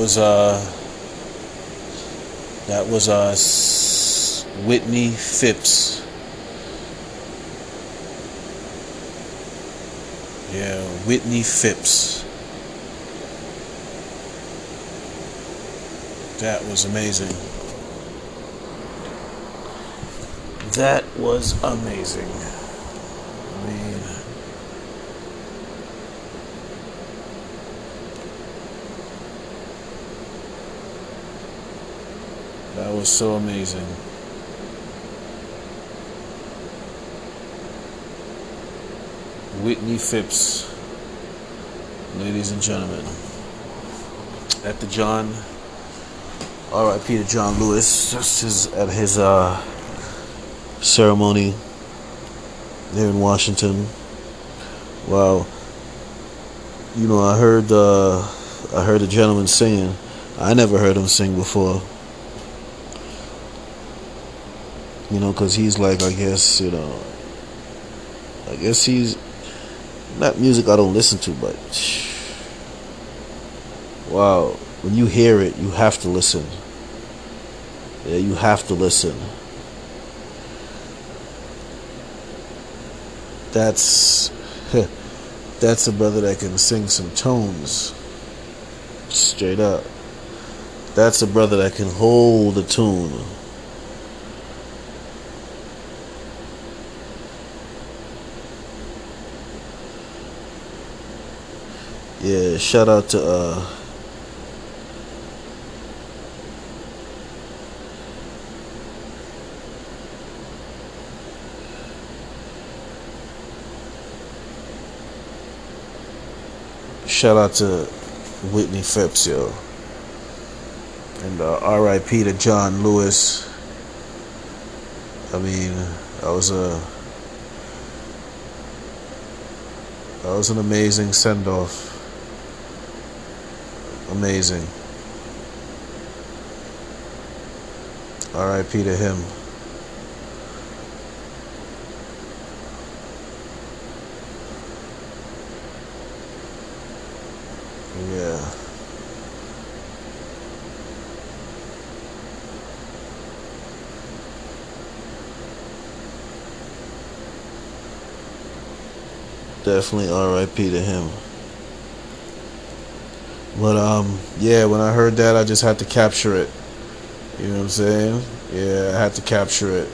was uh that was uh Wintley Phipps. Yeah, Wintley Phipps. That was amazing. That was amazing. I mean, that was so amazing. Wintley Phipps, ladies and gentlemen, at the John, R.I.P. to John Lewis, just his, at his uh, ceremony there in Washington. Wow, you know, I heard uh, I heard a gentleman singing. I never heard him sing before. You know, because he's like, I guess, you know, I guess he's not music I don't listen to, but wow, when you hear it, you have to listen. Yeah, you have to listen. That's that's a brother that can sing some tones. Straight up. That's a brother that can hold a tune. Yeah, shout out to uh shout out to Wintley Phipps, yo. And uh, R.I.P. to John Lewis. I mean, that was a that was an amazing send off. Amazing. R.I.P. to him. Yeah. Definitely R.I.P. to him. But um, yeah, when I heard that, I just had to capture it. You know what I'm saying? Yeah, I had to capture it,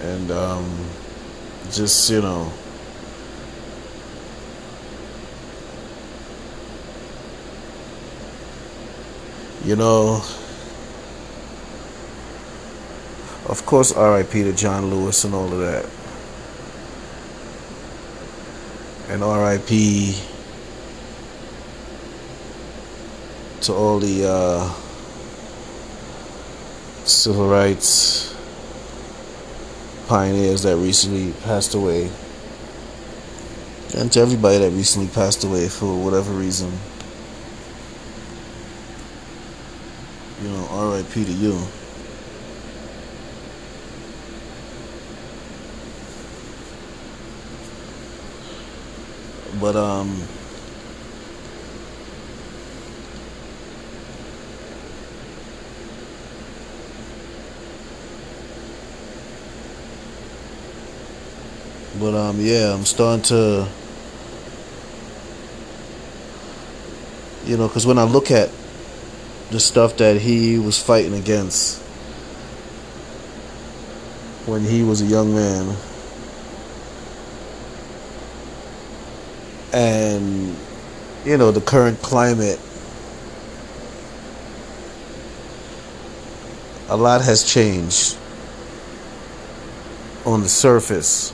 and um, just you know. You know, of course, R.I.P. to John Lewis and all of that, and R.I.P. to all the uh, civil rights pioneers that recently passed away, and to everybody that recently passed away for whatever reason. You know, R.I.P. to you. But um. But um, yeah, I'm starting to, you know, because when I look at the stuff that he was fighting against when he was a young man, and you know the current climate, a lot has changed on the surface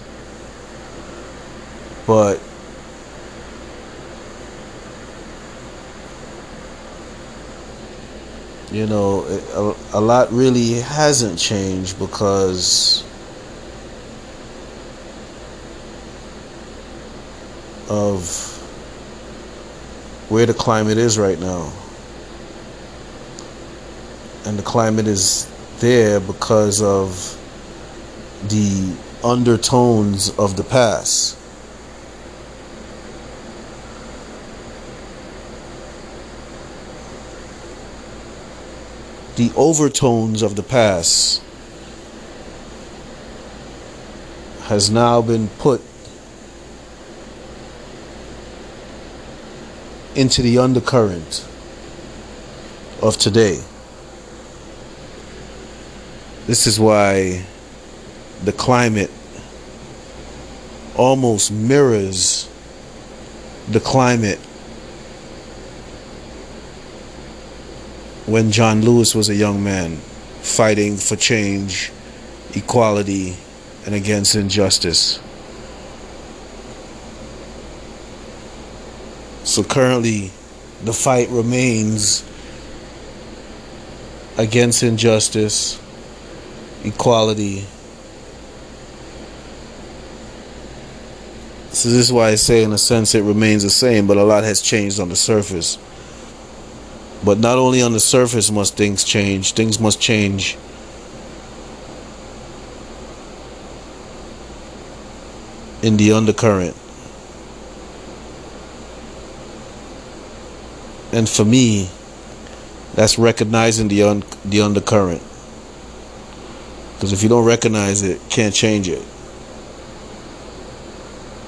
but you know a, a lot really hasn't changed because of where the climate is right now. And the climate is there because of the undertones of the past the overtones of the past has now been put into the undercurrent of today. This is why the climate almost mirrors the climate when John Lewis was a young man fighting for change, equality, and against injustice. So currently, the fight remains against injustice, equality. So this is why I say, in a sense, it remains the same, but a lot has changed on the surface. But not only on the surface must things change, things must change in the undercurrent. And for me, that's recognizing the un- the undercurrent. Because if you don't recognize it, can't change it.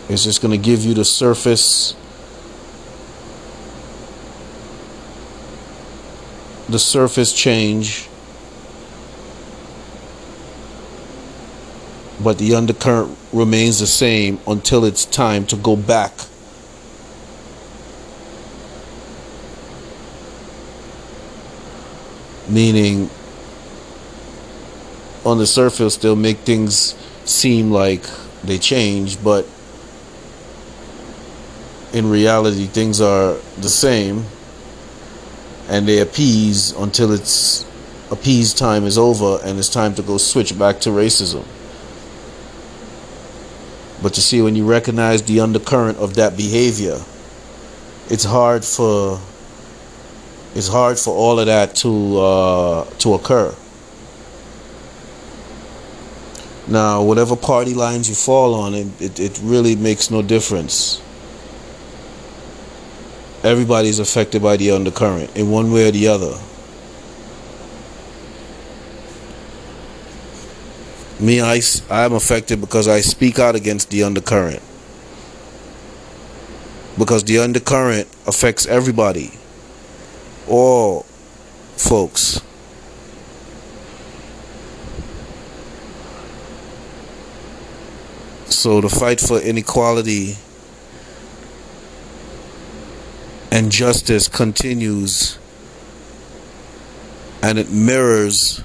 It's just going to give you the surface the surface change, but the undercurrent remains the same until it's time to go back. Meaning, on the surface, they'll make things seem like they change, but in reality, things are the same and they appease until it's appease time is over and it's time to go switch back to racism. But you see, when you recognize the undercurrent of that behavior, it's hard for it's hard for all of that to uh, to occur. Now, whatever party lines you fall on, it, it, it really makes no difference everybody's affected by the undercurrent in one way or the other. Me, I, I'm affected because I speak out against the undercurrent. Because the undercurrent affects everybody. All folks. So the fight for inequality and justice continues and it mirrors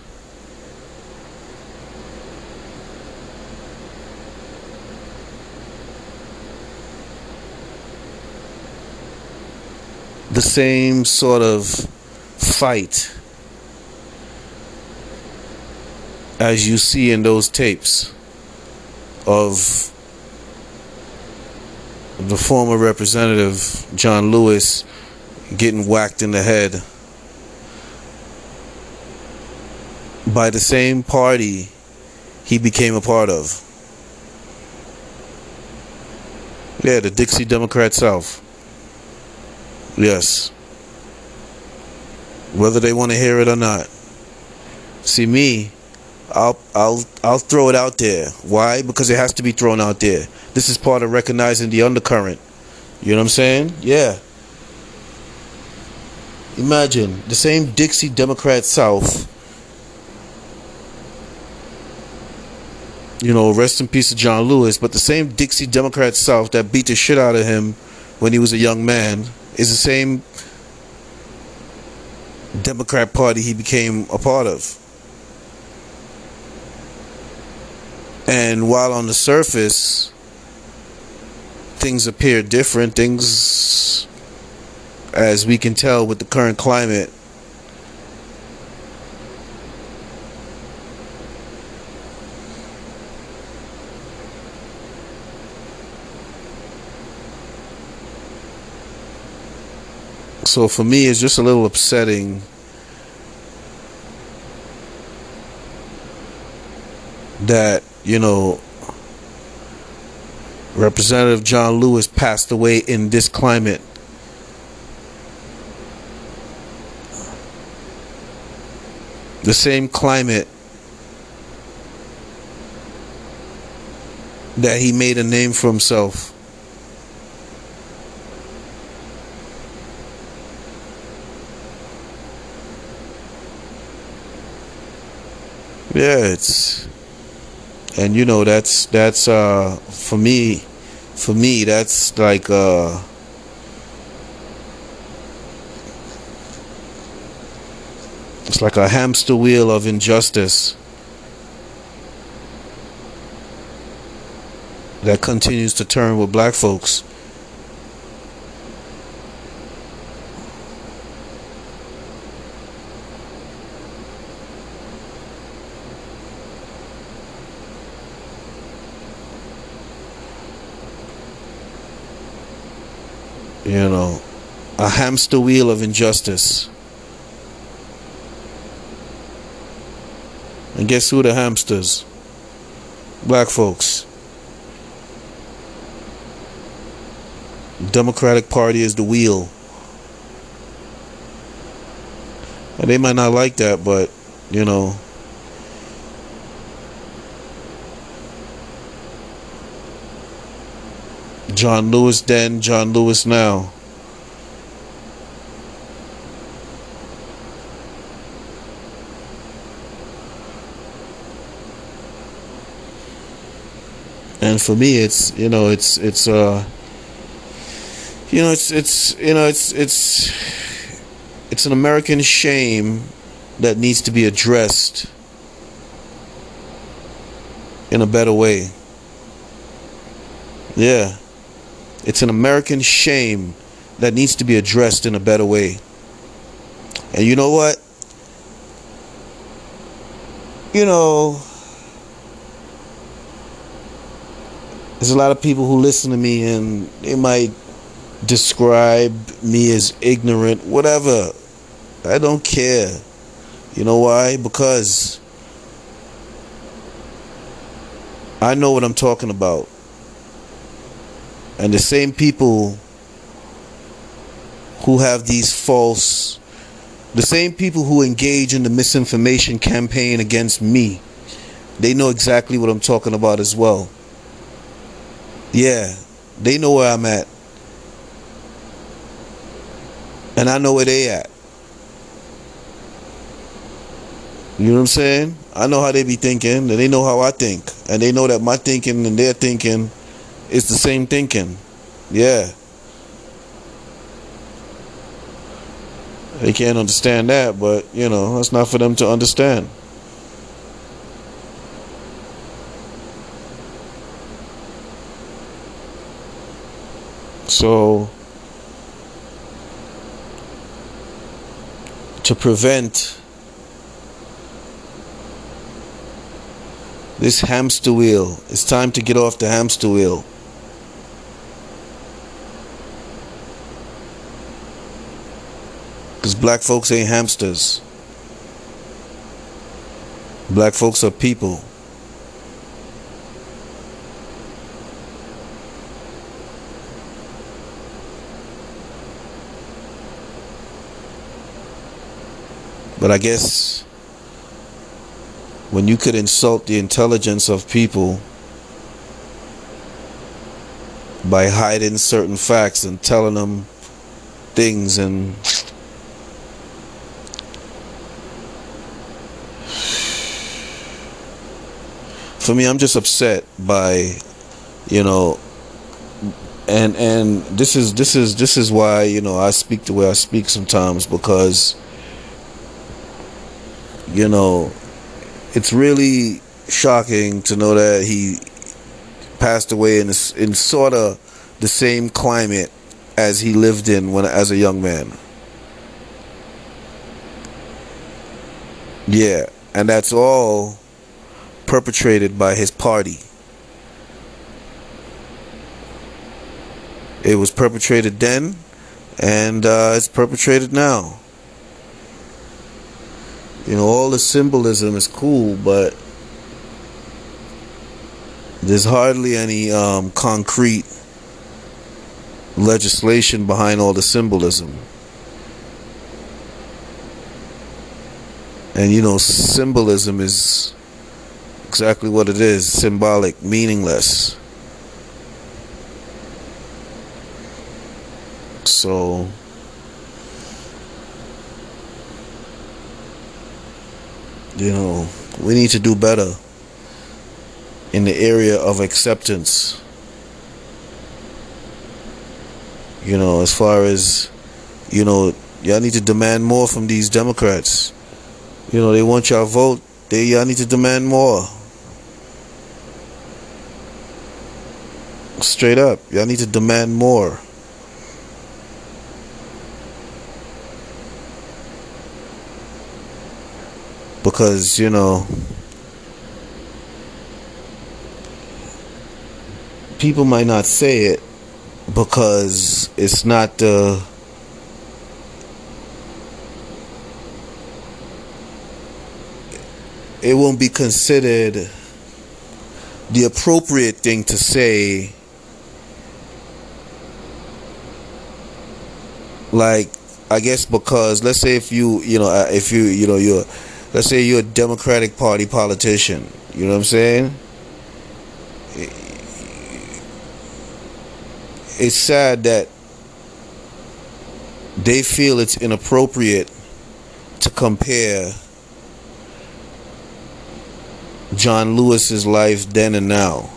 the same sort of fight as you see in those tapes of the former representative John Lewis getting whacked in the head by the same party he became a part of. Yeah, the Dixie Democrat South. Yes. Whether they want to hear it or not. See me, I'll I'll I'll throw it out there. Why? Because it has to be thrown out there. This is part of recognizing the undercurrent. You know what I'm saying? Yeah. Imagine the same Dixie Democrat South. You know, rest in peace to John Lewis, but the same Dixie Democrat South that beat the shit out of him when he was a young man is the same Democrat Party he became a part of. And while on the surface, things appear different. Things, as we can tell with the current climate, So for me, it's just a little upsetting that, you know, Representative John Lewis passed away in this climate. the same climate that he made a name for himself. Yeah, it's and you know that's that's uh for me for me that's like uh it's like a hamster wheel of injustice that continues to turn with black folks. You know, a hamster wheel of injustice. And guess who the hamsters? Black folks. Democratic Party is the wheel. And they might not like that, but you know. John Lewis then, John Lewis now. And for me it's you know it's it's uh you know it's it's you know it's it's it's an American shame that needs to be addressed in a better way. Yeah. It's an American shame that needs to be addressed in a better way. And you know what? You know, there's a lot of people who listen to me and they might describe me as ignorant, whatever. I don't care. You know why? Because I know what I'm talking about. And the same people who have these false, the same people who engage in the misinformation campaign against me, they know exactly what I'm talking about as well. Yeah, they know where I'm at. And I know where they at. You know what I'm saying? I know how they be thinking, and they know how I think. And they know that my thinking and their thinking it's the same thinking. Yeah. They can't understand that, but you know, that's not for them to understand. So, to prevent this hamster wheel, it's time to get off the hamster wheel. Because black folks ain't hamsters. Black folks are people. But I guess when you could insult the intelligence of people by hiding certain facts and telling them things and for me, I'm just upset by, you know, and and this is this is this is why you know I speak the way I speak sometimes because, you know, it's really shocking to know that he passed away in in sort of the same climate as he lived in when as a young man. Yeah, and that's all perpetrated by his party. It was perpetrated then, and uh, it's perpetrated now. You know, all the symbolism is cool, but there's hardly any um, concrete legislation behind all the symbolism. And you know, symbolism is exactly what it is symbolic, meaningless. So, you know, we need to do better in the area of acceptance. You know, as far as, you know, y'all need to demand more from these Democrats. You know, they want y'all vote. They y'all need to demand more. Straight up, y'all need to demand more. Because, you know, people might not say it because it's not the it won't be considered the appropriate thing to say like i guess because let's say if you you know uh, if you you know you're let's say you're a democratic party politician you know what i'm saying it's sad that they feel it's inappropriate to compare John Lewis's life then and now.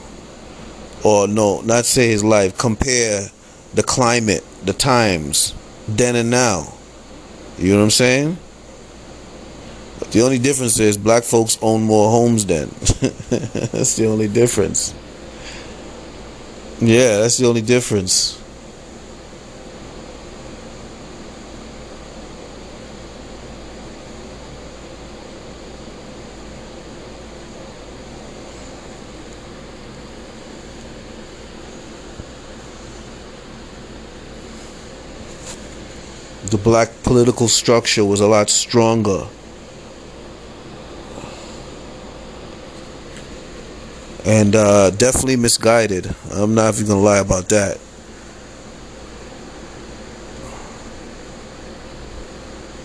Or no, not say his life, compare the climate, the times then and now. You know what I'm saying? But the only difference is black folks own more homes then. That's the only difference. Yeah, that's the only difference. The black political structure was a lot stronger. and uh, definitely misguided. I'm not even gonna lie about that.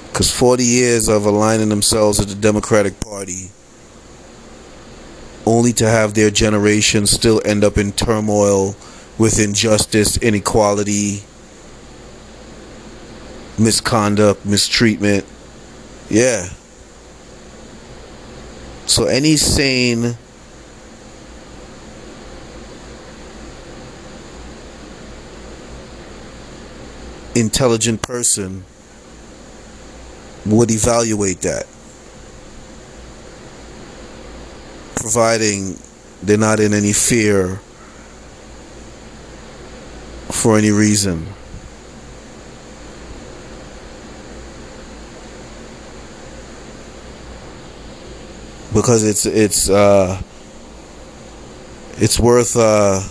Because 40 years of aligning themselves with the Democratic Party, only to have their generation still end up in turmoil with injustice, inequality, misconduct, mistreatment. Yeah. So any sane intelligent person would evaluate that. Providing they're not in any fear for any reason. Because it's it's uh it's worth uh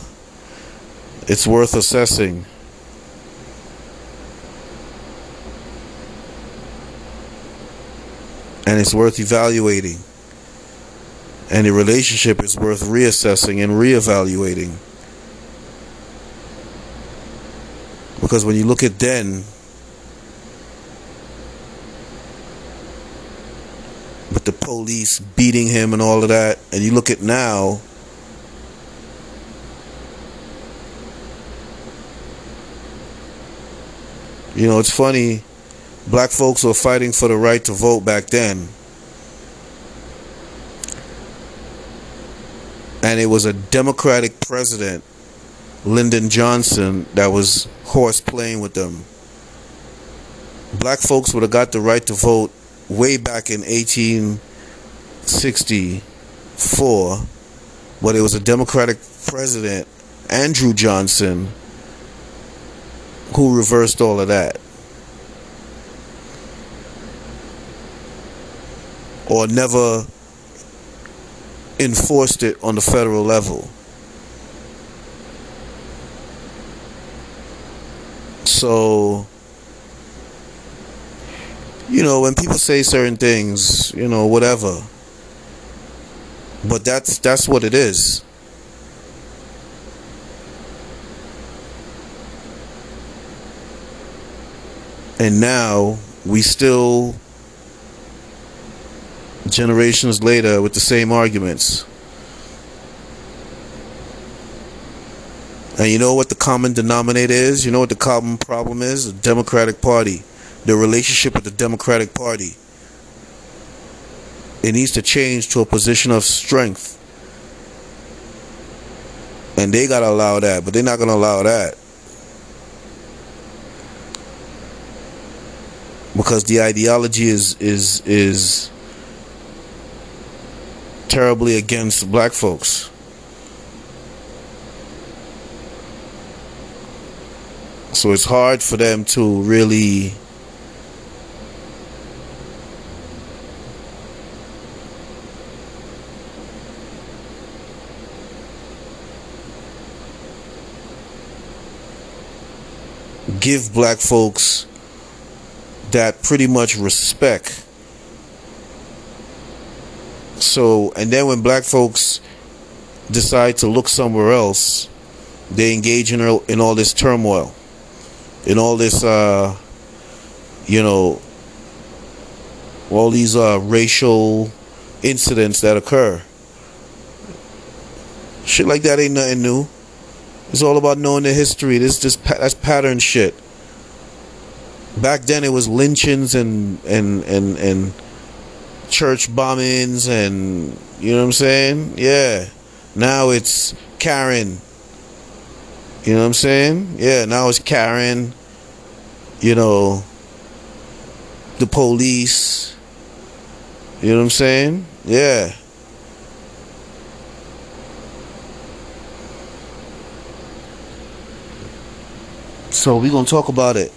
it's worth assessing and it's worth evaluating. And the relationship is worth reassessing and reevaluating. Because when you look at Den, with the police beating him and all of that, and you look at now, you know, it's funny black folks were fighting for the right to vote back then. And it was a Democratic president, Lyndon Johnson, that was horse playing with them. Black folks would have got the right to vote way back in 1864, but it was a Democratic president, Andrew Johnson, who reversed all of that. or never enforced it on the federal level. So, you know, when people say certain things, you know, whatever. But that's that's what it is. And now we still generations later with the same arguments. And you know what the common denominator is? You know what the common problem is? The Democratic Party. The relationship with the Democratic Party. It needs to change to a position of strength. And they gotta allow that, but they're not gonna allow that. Because the ideology is is is terribly against black folks. So it's hard for them to really give black folks that pretty much respect. So, and then when black folks decide to look somewhere else, they engage in, in all this turmoil, in all this, uh, you know, all these uh, racial incidents that occur. Shit like that ain't nothing new. It's all about knowing the history. This just that's pattern shit. Back then it was lynchings and and and and church bombings and you know what I'm saying? Yeah. Now it's Karen. You know what I'm saying? Yeah, now it's Karen. You know, the police. You know what I'm saying? Yeah. So we're gonna talk about it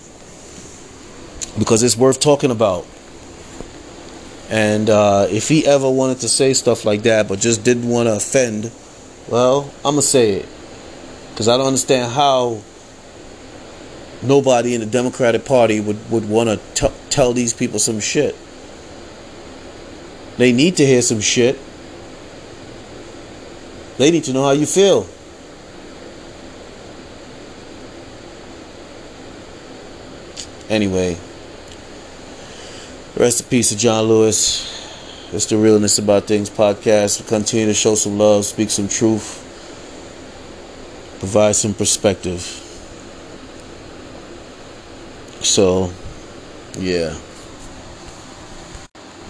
because it's worth talking about. And uh, if he ever wanted to say stuff like that, but just didn't want to offend, well, I'm gonna say it because I don't understand how nobody in the Democratic Party would would want to tell these people some shit. They need to hear some shit. They need to know how you feel. Anyway, rest in peace to John Lewis. It's the Realness About Things podcast. We continue to show some love, speak some truth, provide some perspective. So, yeah.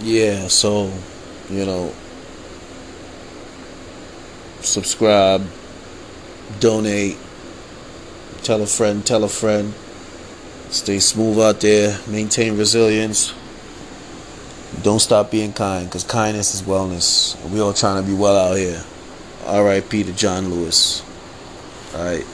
Yeah, so, you know, subscribe, donate, tell a friend, tell a friend. Stay smooth out there. Maintain resilience. Don't stop being kind because kindness is wellness. We all trying to be well out here. R.I.P. to John Lewis. All right.